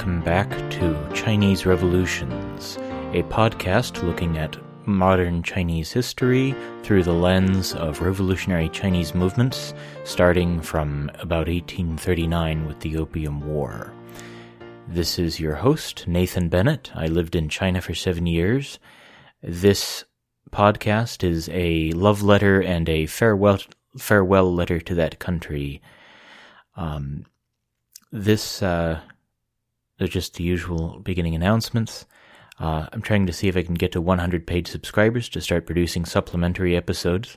welcome back to Chinese Revolutions, a podcast looking at modern Chinese history through the lens of revolutionary Chinese movements, starting from about 1839 with the Opium War. This is your host, Nathan Bennett. I lived in China for seven years. This podcast is a love letter and a farewell farewell letter to that country. Um, this uh, they're just the usual beginning announcements. Uh, I'm trying to see if I can get to 100 paid subscribers to start producing supplementary episodes.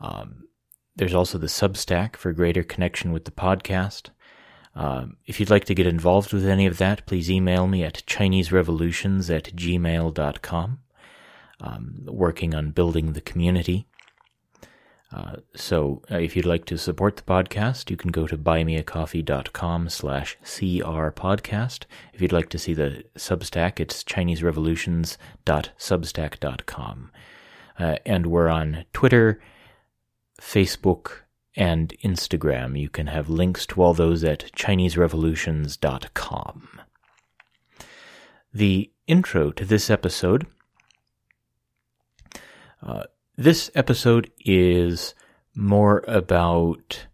Um, there's also the Substack for greater connection with the podcast. Uh, if you'd like to get involved with any of that, please email me at ChineseRevolutions at gmail.com. Um, working on building the community. Uh, so uh, if you'd like to support the podcast, you can go to buymeacoffee.com slash crpodcast. If you'd like to see the Substack, it's chineserevolutions.substack.com. Uh, and we're on Twitter, Facebook, and Instagram. You can have links to all those at chineserevolutions.com. The intro to this episode uh, this episode is more about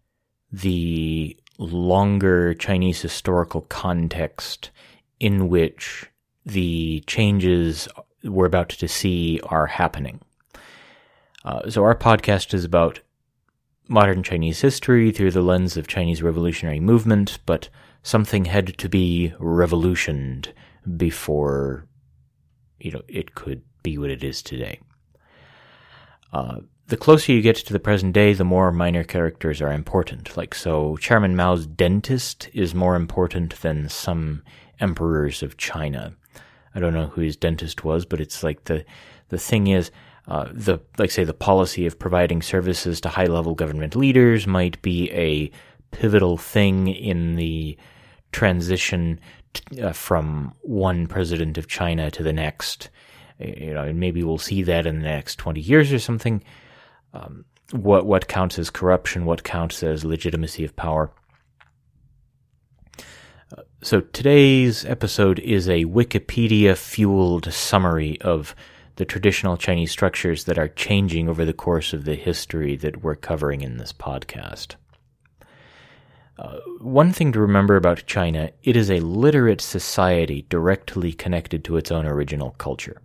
the longer Chinese historical context in which the changes we're about to see are happening. Uh, so, our podcast is about modern Chinese history through the lens of Chinese revolutionary movement, but something had to be revolutioned before you know it could be what it is today. Uh, the closer you get to the present day, the more minor characters are important. Like, so Chairman Mao's dentist is more important than some emperors of China. I don't know who his dentist was, but it's like the, the thing is, uh, the, like say the policy of providing services to high level government leaders might be a pivotal thing in the transition t- uh, from one president of China to the next you know, and maybe we'll see that in the next 20 years or something. Um, what, what counts as corruption, what counts as legitimacy of power. Uh, so today's episode is a Wikipedia fueled summary of the traditional Chinese structures that are changing over the course of the history that we're covering in this podcast. Uh, one thing to remember about China, it is a literate society directly connected to its own original culture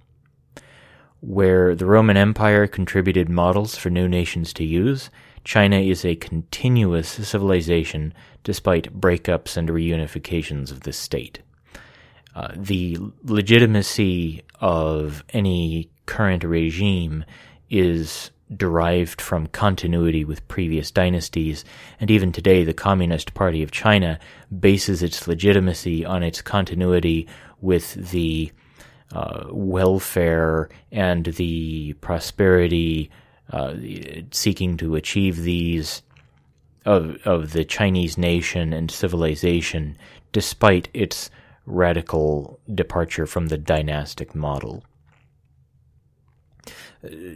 where the Roman Empire contributed models for new nations to use, China is a continuous civilization despite breakups and reunifications of the state. Uh, the legitimacy of any current regime is derived from continuity with previous dynasties, and even today the Communist Party of China bases its legitimacy on its continuity with the uh, welfare and the prosperity uh, seeking to achieve these of of the Chinese nation and civilization, despite its radical departure from the dynastic model.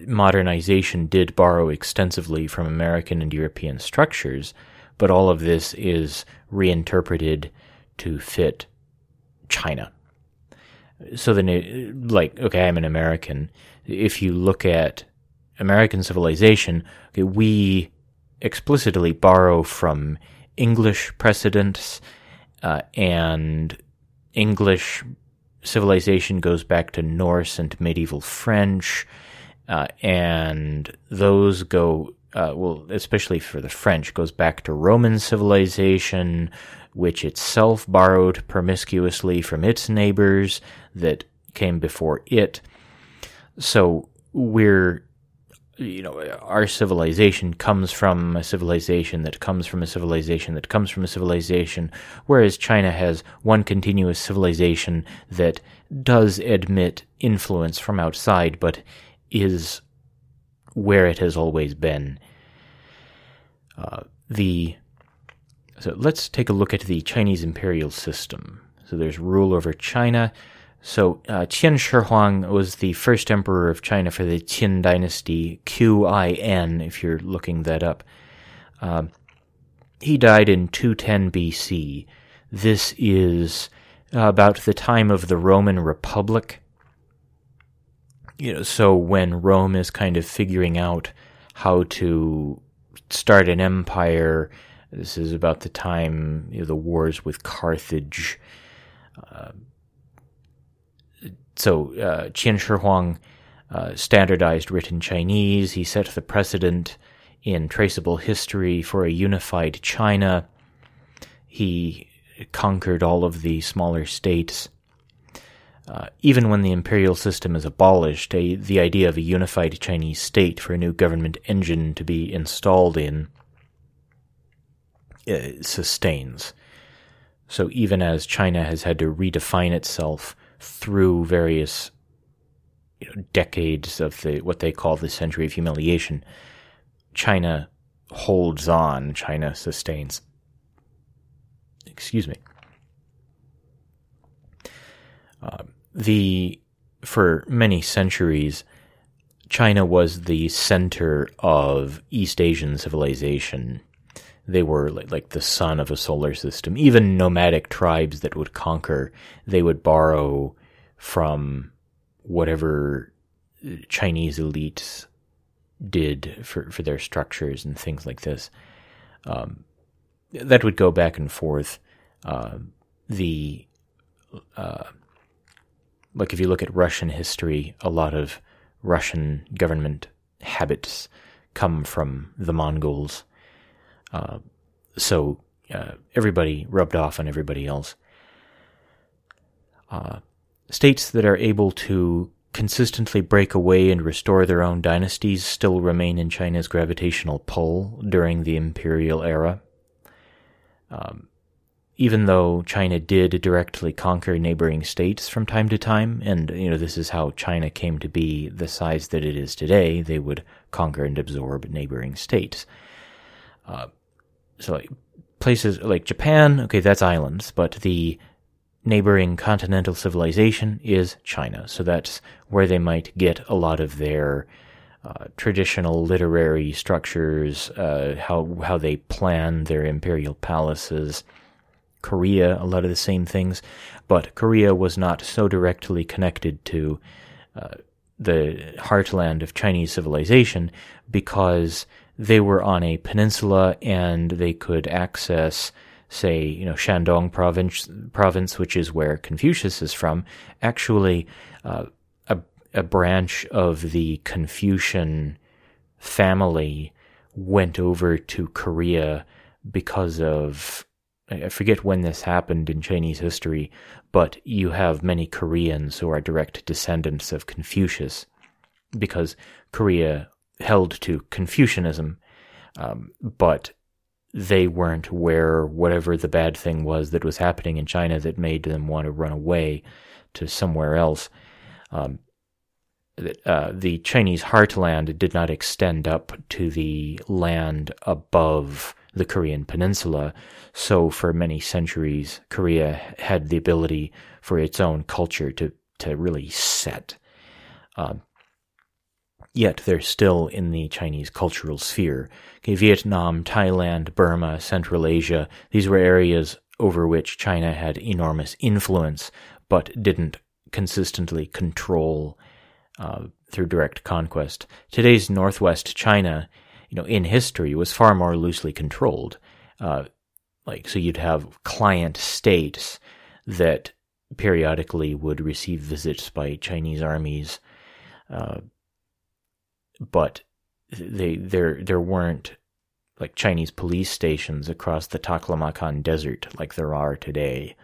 Modernization did borrow extensively from American and European structures, but all of this is reinterpreted to fit China so then like okay i'm an american. If you look at american civilization okay, we explicitly borrow from english precedents uh, and english civilization goes back to norse and medieval french uh, and those go uh, well especially for the french goes back to roman civilization which itself borrowed promiscuously from its neighbors that came before it. So we're, you know, our civilization comes from a civilization that comes from a civilization that comes from a civilization, whereas China has one continuous civilization that does admit influence from outside, but is where it has always been. Uh, the so let's take a look at the Chinese imperial system. So there's rule over China. So uh, Qin Shi Huang was the first emperor of China for the Qin dynasty, Q I N, if you're looking that up. Uh, he died in 210 BC. This is about the time of the Roman Republic. You know, so when Rome is kind of figuring out how to start an empire, this is about the time you know, the wars with Carthage. Uh, so uh, Qin Shi Huang uh, standardized written Chinese. He set the precedent in traceable history for a unified China. He conquered all of the smaller states. Uh, even when the imperial system is abolished, a, the idea of a unified Chinese state for a new government engine to be installed in sustains. So even as China has had to redefine itself through various you know, decades of the what they call the century of humiliation, China holds on. China sustains. Excuse me. Uh, the for many centuries, China was the center of East Asian civilization. They were like, the sun of a solar system. Even nomadic tribes that would conquer, they would borrow from whatever Chinese elites did for, for their structures and things like this. Um, that would go back and forth. Uh, the uh, like if you look at Russian history, a lot of Russian government habits come from the Mongols. So uh, everybody rubbed off on everybody else. Uh, states that are able to consistently break away and restore their own dynasties still remain in China's gravitational pull during the imperial era. Um, even though China did directly conquer neighboring states from time to time, and you know this is how China came to be the size that it is today, they would conquer and absorb neighboring states. Uh, so like places like Japan, okay, that's islands, but the neighboring continental civilization is China. So that's where they might get a lot of their uh, traditional literary structures, uh, how how they plan their imperial palaces Korea, a lot of the same things, but Korea was not so directly connected to uh, the heartland of Chinese civilization because they were on a peninsula and they could access, say, you know, Shandong province, province, which is where Confucius is from. Actually, uh, a, a branch of the Confucian family went over to Korea because of I forget when this happened in Chinese history, but you have many Koreans who are direct descendants of Confucius because Korea held to Confucianism, um, but they weren't where whatever the bad thing was that was happening in China that made them want to run away to somewhere else. Um, uh, the Chinese heartland did not extend up to the land above the Korean peninsula. So for many centuries, Korea had the ability for its own culture to, to really set. Um, yet they're still in the Chinese cultural sphere. Okay, Vietnam, Thailand, Burma, Central Asia, these were areas over which China had enormous influence, but didn't consistently control uh, through direct conquest. Today's northwest China you know, in history was far more loosely controlled. Uh, like, so you'd have client states that periodically would receive visits by Chinese armies, uh, but they there there weren't like Chinese police stations across the Taklamakan Desert like there are today.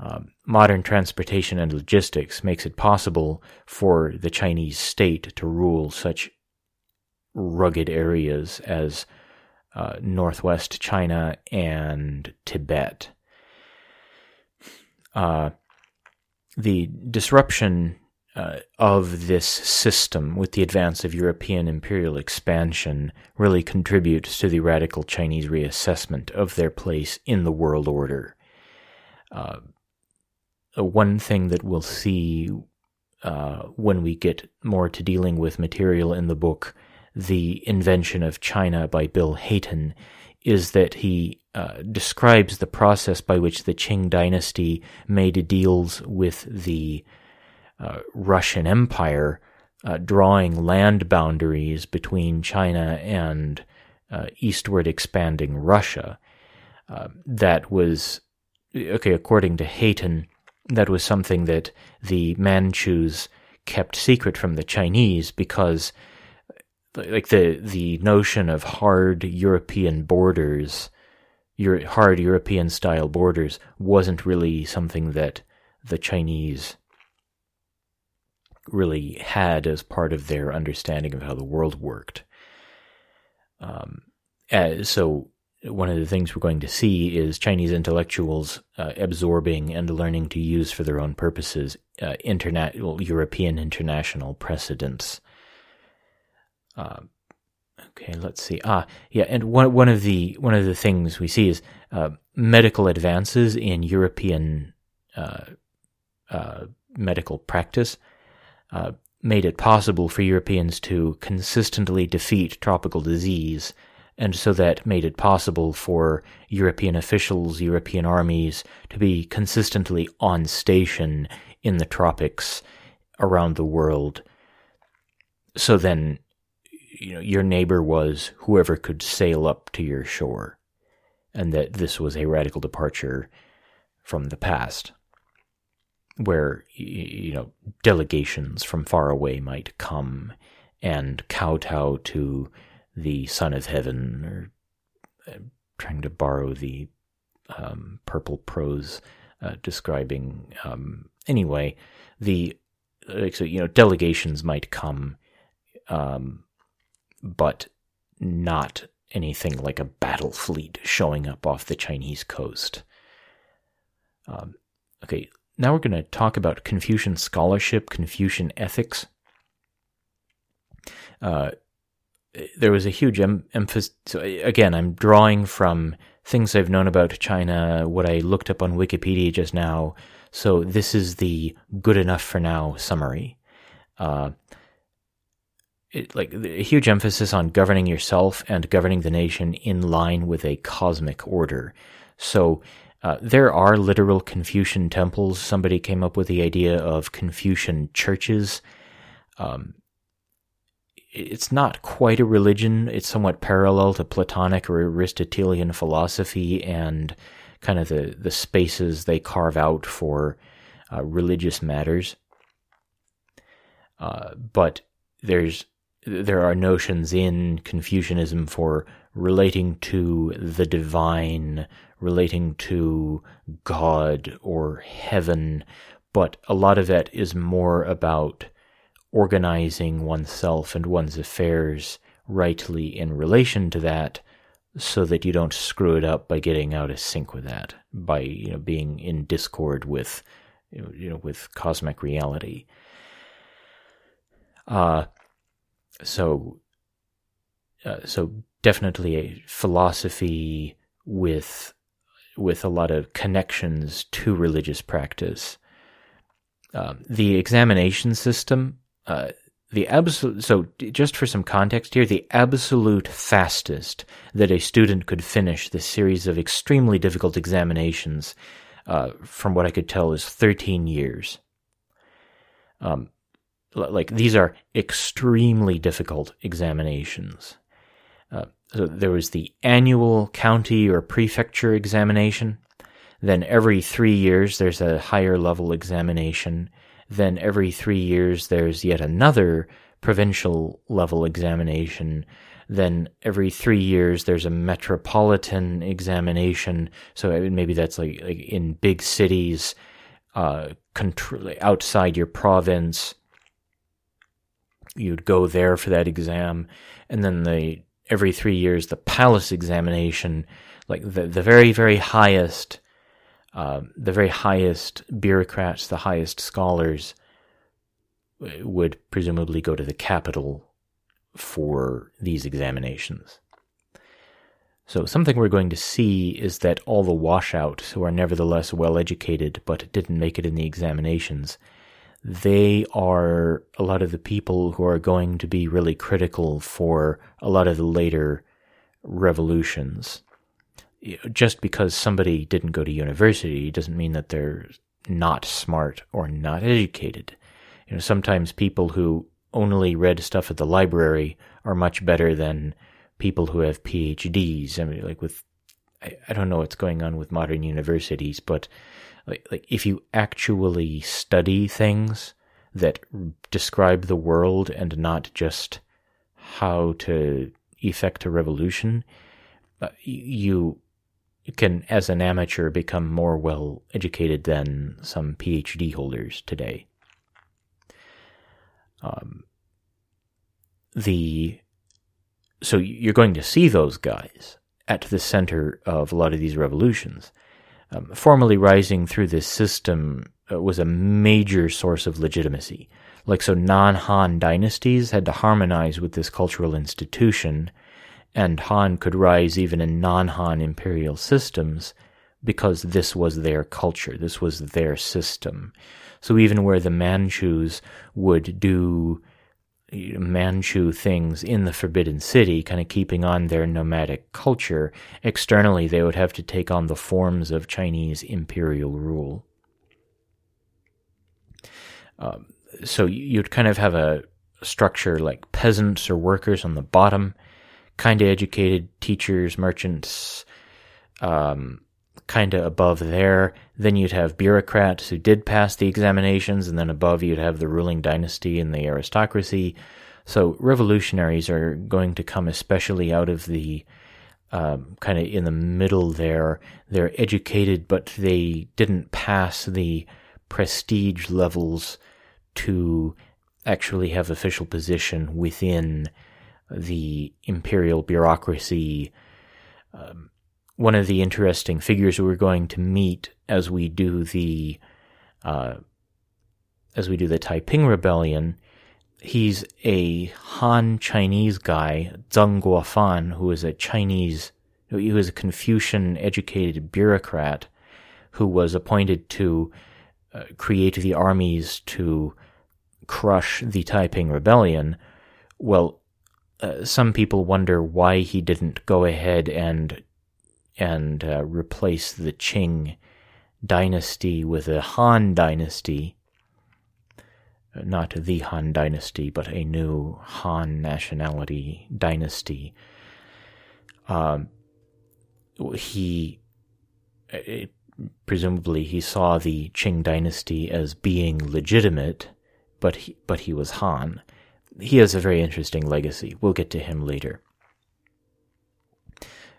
Um, modern transportation and logistics makes it possible for the Chinese state to rule such rugged areas as uh, northwest China and Tibet. Uh, the disruption uh, of this system with the advance of European imperial expansion really contributes to the radical Chinese reassessment of their place in the world order. Uh, one thing that we'll see uh, when we get more to dealing with material in the book the invention of China by Bill Hayton is that he uh, describes the process by which the Qing dynasty made deals with the uh, Russian Empire, uh, drawing land boundaries between China and uh, eastward expanding Russia. Uh, that was, okay, according to Hayton, that was something that the Manchus kept secret from the Chinese because like the the notion of hard European borders, your hard European style borders wasn't really something that the Chinese really had as part of their understanding of how the world worked. Um, so one of the things we're going to see is Chinese intellectuals uh, absorbing and learning to use for their own purposes uh, interna- European international precedents. Uh, okay, let's see. Ah, yeah, and one one of the one of the things we see is uh, medical advances in European uh, uh, medical practice Uh, made it possible for Europeans to consistently defeat tropical disease and so that made it possible for European officials, European armies to be consistently on station in the tropics around the world. So then, you know, your neighbor was whoever could sail up to your shore, and that this was a radical departure from the past, where, you know, delegations from far away might come and kowtow to the Son of Heaven, or uh, trying to borrow the um, purple prose uh, describing. Um, anyway, the so you know delegations might come, um, but not anything like a battle fleet showing up off the Chinese coast. Um, okay, now we're going to talk about Confucian scholarship, Confucian ethics. Uh, there was a huge em- emphasis. So again, I'm drawing from things I've known about China, what I looked up on Wikipedia just now. So this is the good enough for now summary. Uh, it, like a huge emphasis on governing yourself and governing the nation in line with a cosmic order. So uh, there are literal Confucian temples. Somebody came up with the idea of Confucian churches. Um, it's not quite a religion. It's somewhat parallel to Platonic or Aristotelian philosophy and kind of the, the spaces they carve out for uh, religious matters. Uh, but there's there are notions in Confucianism for relating to the divine, relating to God or heaven, but a lot of it is more about organizing oneself and one's affairs rightly in relation to that so that you don't screw it up by getting out of sync with that by you know being in discord with you know with cosmic reality. Uh so uh, so definitely a philosophy with with a lot of connections to religious practice. Um, the examination system uh, the absolute so just for some context here the absolute fastest that a student could finish this series of extremely difficult examinations uh, from what i could tell is 13 years. Um, like these are extremely difficult examinations uh, so there was the annual county or prefecture examination then every three years there's a higher level examination then every three years there's yet another provincial level examination. Then every three years there's a metropolitan examination. So maybe that's like, like in big cities, uh, outside your province. You'd go there for that exam, and then the every three years the palace examination, like the the very very highest uh, the very highest bureaucrats, the highest scholars, would presumably go to the capital for these examinations. So, something we're going to see is that all the washouts who are nevertheless well educated but didn't make it in the examinations, they are a lot of the people who are going to be really critical for a lot of the later revolutions. Just because somebody didn't go to university doesn't mean that they're not smart or not educated. You know, sometimes people who only read stuff at the library are much better than people who have PhDs. I mean, like with, I, I don't know what's going on with modern universities, but like, like if you actually study things that describe the world and not just how to effect a revolution, uh, you can, as an amateur, become more well educated than some PhD holders today. Um, the so you're going to see those guys at the center of a lot of these revolutions. Um, formally rising through this system uh, was a major source of legitimacy. Like, so non Han dynasties had to harmonize with this cultural institution, and Han could rise even in non Han imperial systems because this was their culture, this was their system. So, even where the Manchus would do Manchu things in the Forbidden City, kind of keeping on their nomadic culture, externally they would have to take on the forms of Chinese imperial rule. Um, so you'd kind of have a structure like peasants or workers on the bottom, kind of educated teachers, merchants, um, kind of above there. Then you'd have bureaucrats who did pass the examinations, and then above you'd have the ruling dynasty and the aristocracy. So revolutionaries are going to come especially out of the um, kind of in the middle there. They're educated, but they didn't pass the prestige levels to actually have official position within the imperial bureaucracy. Um, one of the interesting figures we're going to meet as we do the uh, as we do the Taiping Rebellion, he's a Han Chinese guy, Zeng Guofan, who is a Chinese, who was a Confucian educated bureaucrat who was appointed to uh, create the armies to crush the Taiping Rebellion. Well, uh, some people wonder why he didn't go ahead and and uh, replace the Qing dynasty with a Han dynasty. Not the Han dynasty, but a new Han nationality dynasty. Um, he it, uh, presumably he saw the Qing dynasty as being legitimate, but he, but he was Han. He has a very interesting legacy. We'll get to him later.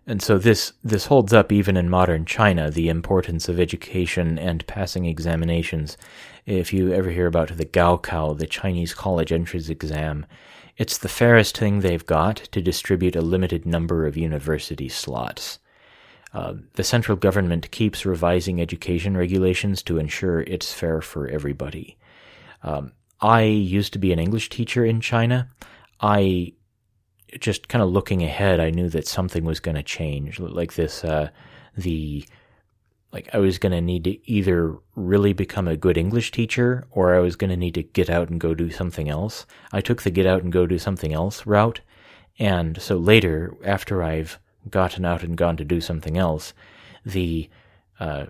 And so this this holds up even in modern China, the importance of education and passing examinations. If you ever hear about the Gaokao, the Chinese college entrance exam, it's the fairest thing they've got to distribute a limited number of university slots. Uh, the central government keeps revising education regulations to ensure it's fair for everybody. Um, I used to be an English teacher in China. I just kind of looking ahead, I knew that something was going to change. Like this, uh, the like I was going to need to either really become a good English teacher or I was going to need to get out and go do something else. I took the get out and go do something else route. And so later, after I've gotten out and gone to do something else, the, uh,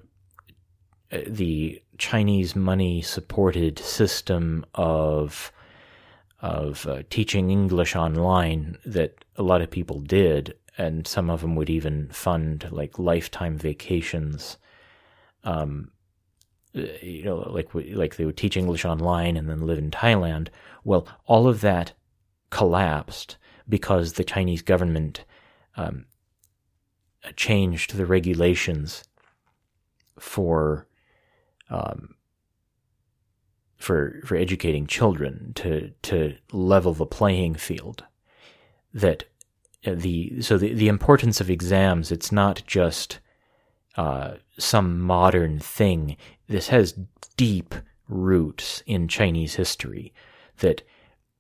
the Chinese money supported system of of uh, teaching English online that a lot of people did, and some of them would even fund like lifetime vacations. Um, you know, like like they would teach English online and then live in Thailand. Well, all of that collapsed because the Chinese government um, changed the regulations for um, for for educating children to to level the playing field that the so the, the importance of exams it's not just uh, some modern thing. This has deep roots in Chinese history that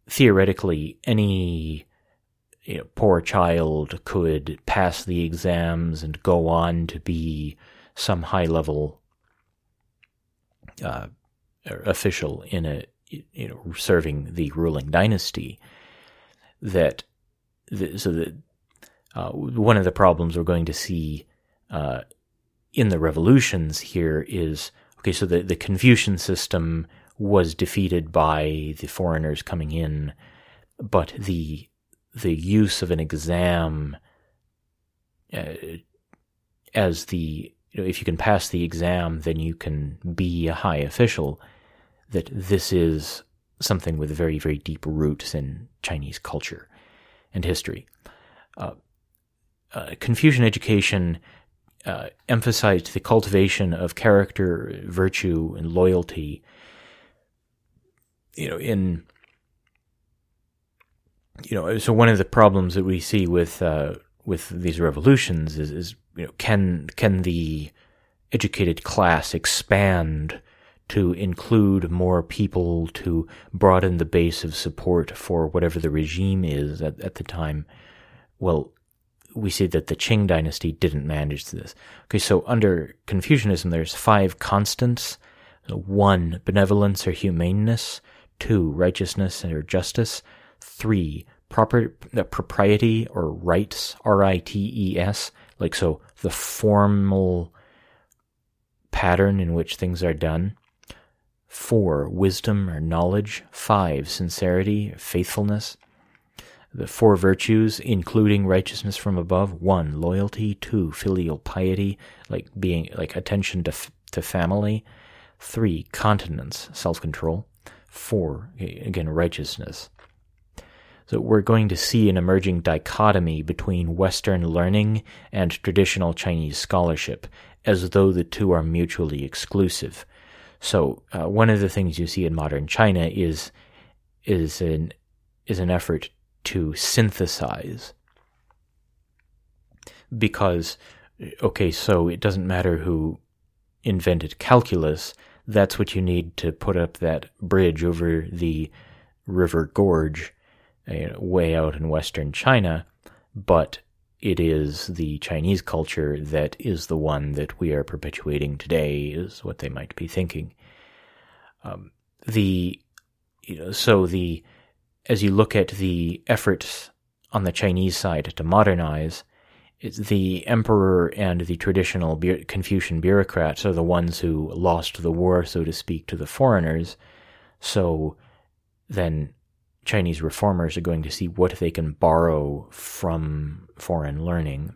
theoretically any you know, poor child could pass the exams and go on to be some high level uh, official in a you know serving the ruling dynasty that the, so that uh, one of the problems we're going to see uh, in the revolutions here is okay so the, the confucian system was defeated by the foreigners coming in but the the use of an exam uh, as the you know, if you can pass the exam, then you can be a high official. That this is something with very, very deep roots in Chinese culture and history. Uh, uh, Confucian education uh, emphasized the cultivation of character, virtue, and loyalty. You know, in you know, so one of the problems that we see with uh, with these revolutions is, is you know, can can the educated class expand to include more people to broaden the base of support for whatever the regime is at, at the time? Well, we see that the Qing dynasty didn't manage this. Okay, so under Confucianism, there's five constants. One, benevolence or humaneness. Two, righteousness or justice. Three, proper uh, propriety or rights, R I T E S, like so the formal pattern in which things are done. Four, wisdom or knowledge. Five, sincerity, faithfulness. The four virtues, including righteousness from above. One, loyalty. Two, filial piety, like being like attention to to family. Three, continence, self control. Four, again, righteousness. So we're going to see an emerging dichotomy between Western learning and traditional Chinese scholarship, as though the two are mutually exclusive. So uh, one of the things you see in modern China is is an is an effort to synthesize because okay so it doesn't matter who invented calculus that's what you need to put up that bridge over the river gorge way out in Western China, but it is the Chinese culture that is the one that we are perpetuating today, is what they might be thinking. Um, the you know, so the as you look at the efforts on the Chinese side to modernize, the emperor and the traditional Confucian bureaucrats are the ones who lost the war, so to speak, to the foreigners. So then Chinese reformers are going to see what they can borrow from foreign learning.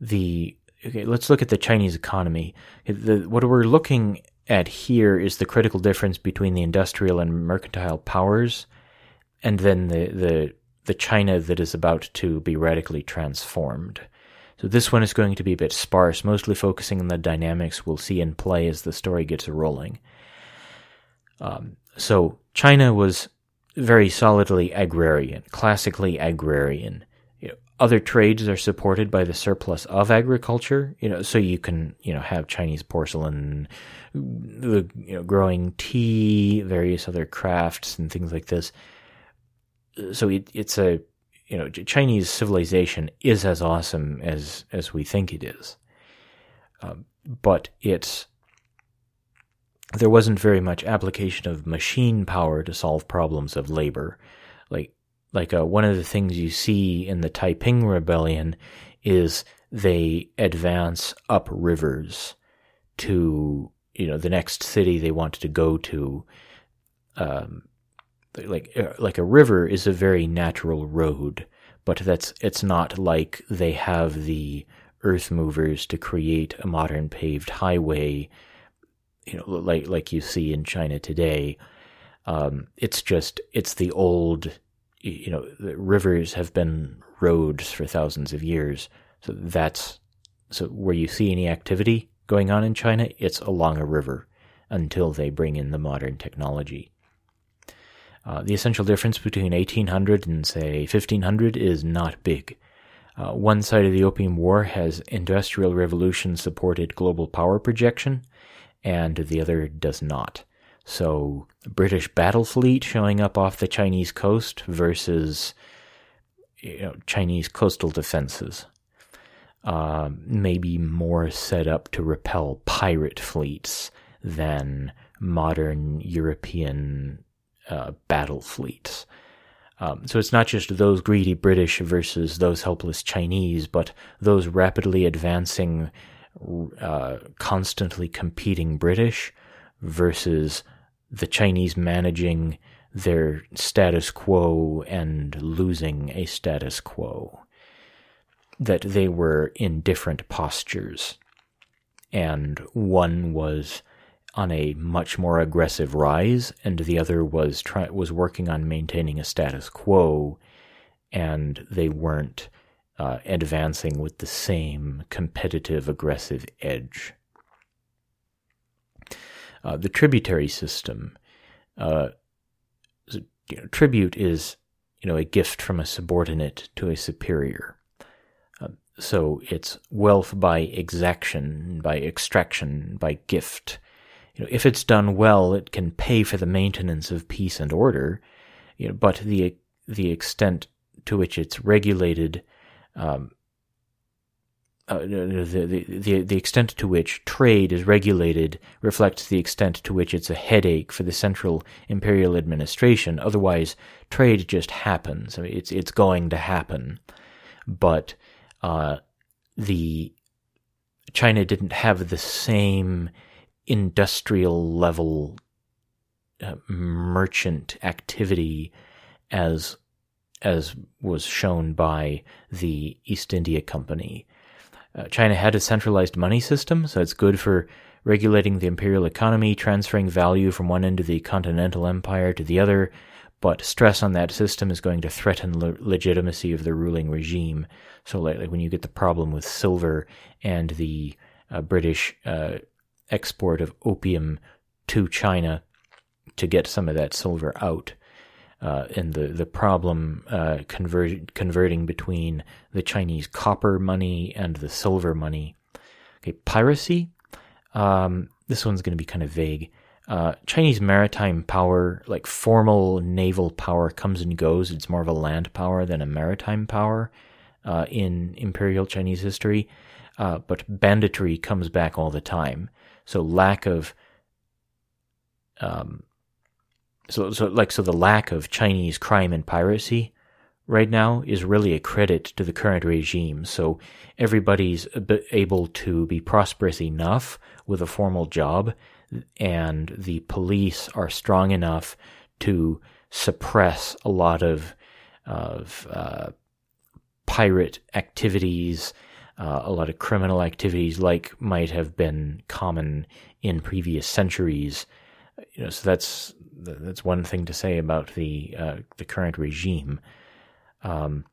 The okay, let's look at the Chinese economy. The, what we're looking at here is the critical difference between the industrial and mercantile powers, and then the the the China that is about to be radically transformed. So this one is going to be a bit sparse, mostly focusing on the dynamics we'll see in play as the story gets rolling. Um, so China was very solidly agrarian, classically agrarian. You know, other trades are supported by the surplus of agriculture. You know, so you can you know have Chinese porcelain, the you know growing tea, various other crafts and things like this. So it, it's a you know Chinese civilization is as awesome as as we think it is, um, but it's there wasn't very much application of machine power to solve problems of labor. Like, like uh, one of the things you see in the Taiping Rebellion is they advance up rivers to you know the next city they want to go to. Um, like uh, like a river is a very natural road, but that's it's not like they have the earth movers to create a modern paved highway you know, like like you see in China today. Um, it's just it's the old, you know, rivers have been roads for thousands of years. So that's so where you see any activity going on in China, it's along a river until they bring in the modern technology. Uh, the essential difference between 1800 and say 1500 is not big. Uh, one side of the Opium War has industrial revolution supported global power projection, and the other does not. So, British battle fleet showing up off the Chinese coast versus you know, Chinese coastal defenses. Uh, maybe more set up to repel pirate fleets than modern European uh, battle fleets. Um, so it's not just those greedy British versus those helpless Chinese, but those rapidly advancing, uh, constantly competing British versus the Chinese managing their status quo and losing a status quo. That they were in different postures. And one was on a much more aggressive rise, and the other was try- was working on maintaining a status quo, and they weren't uh, advancing with the same competitive, aggressive edge. Uh, the tributary system, uh, you know, tribute is you know a gift from a subordinate to a superior. Uh, so it's wealth by exaction, by extraction, by gift you know, if it's done well, it can pay for the maintenance of peace and order. You know, but the the extent to which it's regulated, um, uh, the, the, the, extent to which trade is regulated reflects the extent to which it's a headache for the central imperial administration. Otherwise, trade just happens. I mean, it's it's going to happen, but uh, the China didn't have the same industrial level uh, merchant activity as as was shown by the East India Company. Uh, China had a centralized money system, so it's good for regulating the imperial economy, transferring value from one end of the continental empire to the other, but stress on that system is going to threaten le- legitimacy of the ruling regime. So, like, when you get the problem with silver and the uh, British uh, export of opium to China to get some of that silver out. Uh, and the the problem uh, convert, converting between the Chinese copper money and the silver money. Okay, piracy. Um, this one's going to be kind of vague. Uh, Chinese maritime power, like formal naval power, comes and goes. It's more of a land power than a maritime power uh, in imperial Chinese history. Uh, but banditry comes back all the time. So lack of, um, so so like so the lack of Chinese crime and piracy right now is really a credit to the current regime. So everybody's able to be prosperous enough with a formal job, and the police are strong enough to suppress a lot of of uh, pirate activities uh, a lot of criminal activities like might have been common in previous centuries. You know, so that's that's one thing to say about the uh, the current regime. Um,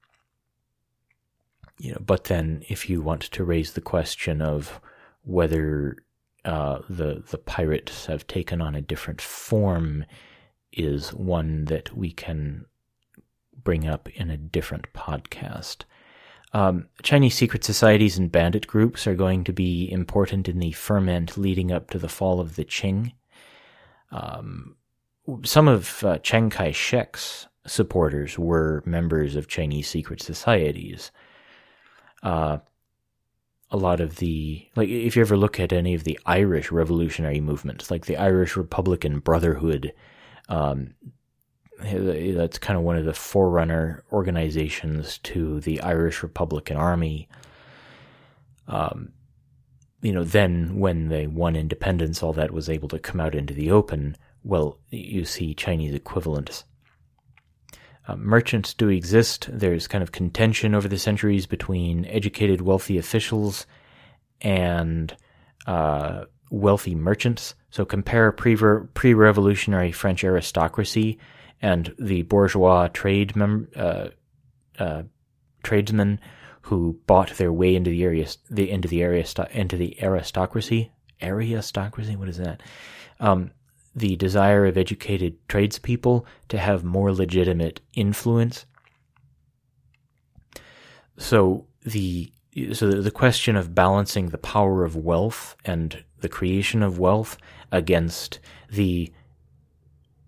you know, but then if you want to raise the question of whether uh, the the pirates have taken on a different form, is one that we can bring up in a different podcast. Um, Chinese secret societies and bandit groups are going to be important in the ferment leading up to the fall of the Qing. Um, some of uh, Chiang Kai shek's supporters were members of Chinese secret societies. Uh, a lot of the, like, if you ever look at any of the Irish revolutionary movements, like the Irish Republican Brotherhood, um, that's kind of one of the forerunner organizations to the Irish Republican Army. Um, you know, then when they won independence, all that was able to come out into the open. Well, you see Chinese equivalents. Uh, merchants do exist. There's kind of contention over the centuries between educated, wealthy officials and uh, wealthy merchants. So compare pre revolutionary French aristocracy and the bourgeois trade mem- uh, uh, tradesmen who bought their way into the area, the into the area, into the aristocracy. Aristocracy, what is that? Um, the desire of educated tradespeople to have more legitimate influence. So the so the question of balancing the power of wealth and the creation of wealth against the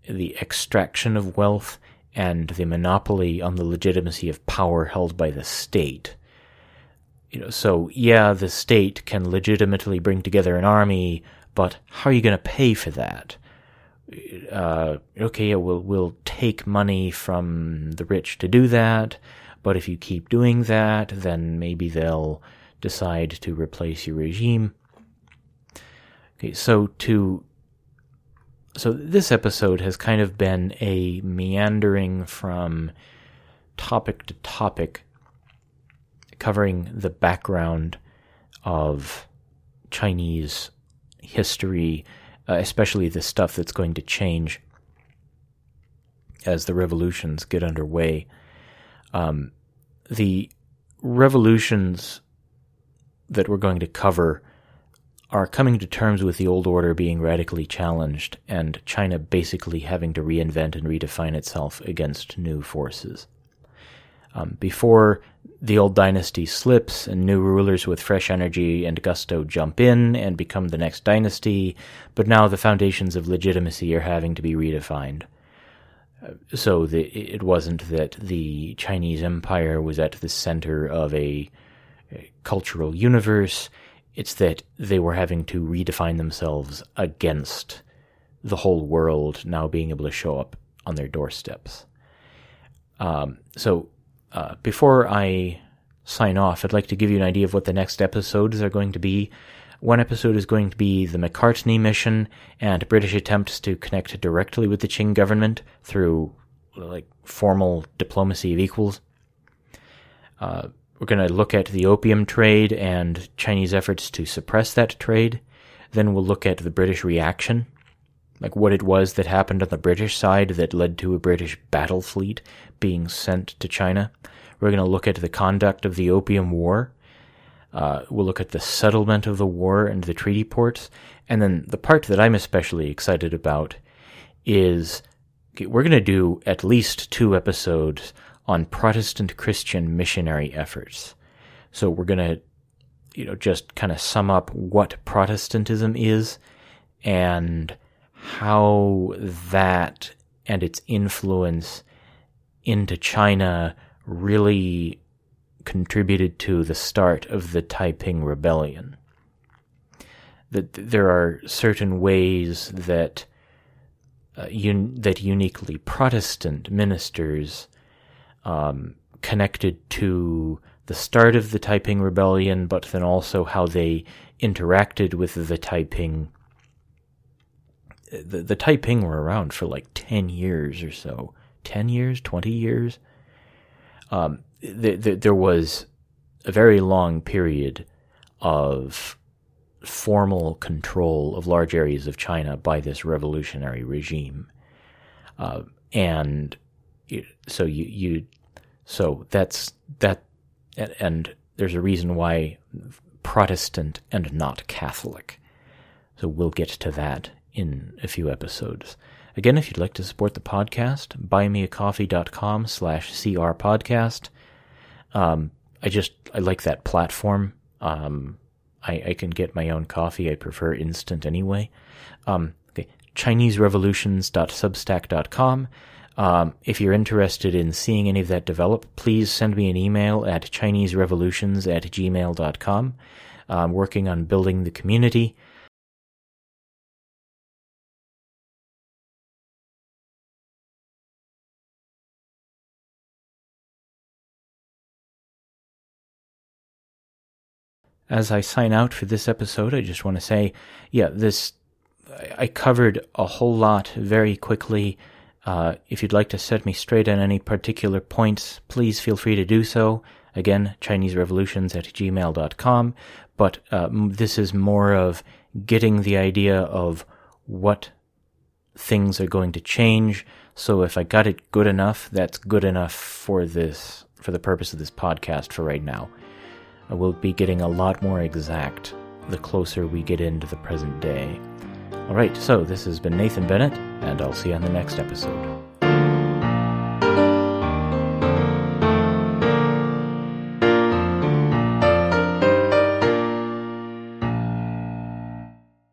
the extraction of wealth and the monopoly on the legitimacy of power held by the state. You know, so yeah, the state can legitimately bring together an army, but how are you going to pay for that? Uh, okay, we'll we'll take money from the rich to do that, but if you keep doing that, then maybe they'll decide to replace your regime. Okay, so to so this episode has kind of been a meandering from topic to topic, covering the background of Chinese history, uh, especially the stuff that's going to change as the revolutions get underway. Um, the revolutions that we're going to cover are coming to terms with the old order being radically challenged and China basically having to reinvent and redefine itself against new forces. Um, before the old dynasty slips and new rulers with fresh energy and gusto jump in and become the next dynasty, but now the foundations of legitimacy are having to be redefined. Uh, so the, it wasn't that the Chinese Empire was at the center of a, a cultural universe, it's that they were having to redefine themselves against the whole world now being able to show up on their doorsteps. Um, so uh, before I sign off, I'd like to give you an idea of what the next episodes are going to be. One episode is going to be the Macartney mission and British attempts to connect directly with the Qing government through like formal diplomacy of equals. Uh, we're going to look at the opium trade and Chinese efforts to suppress that trade. Then we'll look at the British reaction, like what it was that happened on the British side that led to a British battle fleet being sent to China. We're going to look at the conduct of the Opium War. Uh, we'll look at the settlement of the war and the treaty ports. And then the part that I'm especially excited about is we're going to do at least two episodes on Protestant Christian missionary efforts. So we're going to, you know, just kind of sum up what Protestantism is and how that and its influence into China really contributed to the start of the Taiping Rebellion. That there are certain ways that uh, un- that uniquely Protestant ministers um, connected to the start of the Taiping Rebellion, but then also how they interacted with the Taiping. The, the Taiping were around for like 10 years or so 10 years, 20 years. Um, th- th- there was a very long period of formal control of large areas of China by this revolutionary regime. Uh, and so you, you, so that's that, and there's a reason why Protestant and not Catholic. So we'll get to that in a few episodes. Again, if you'd like to support the podcast, buymeacoffee.com slash crpodcast. Um, I just, I like that platform. Um, I, I can get my own coffee. I prefer instant anyway. Um, okay, ChineseRevolutions.substack.com. Um, if you're interested in seeing any of that develop, please send me an email at ChineseRevolutions at gmail.com. I'm working on building the community. As I sign out for this episode, I just want to say, yeah, this I covered a whole lot very quickly. Uh, if you'd like to set me straight on any particular points, please feel free to do so. Again, ChineseRevolutions at gmail.com. But uh, this is more of getting the idea of what things are going to change. So if I got it good enough, that's good enough for this, for the purpose of this podcast for right now. I will be getting a lot more exact the closer we get into the present day. Alright, so this has been Nathan Bennett, and I'll see you on the next episode.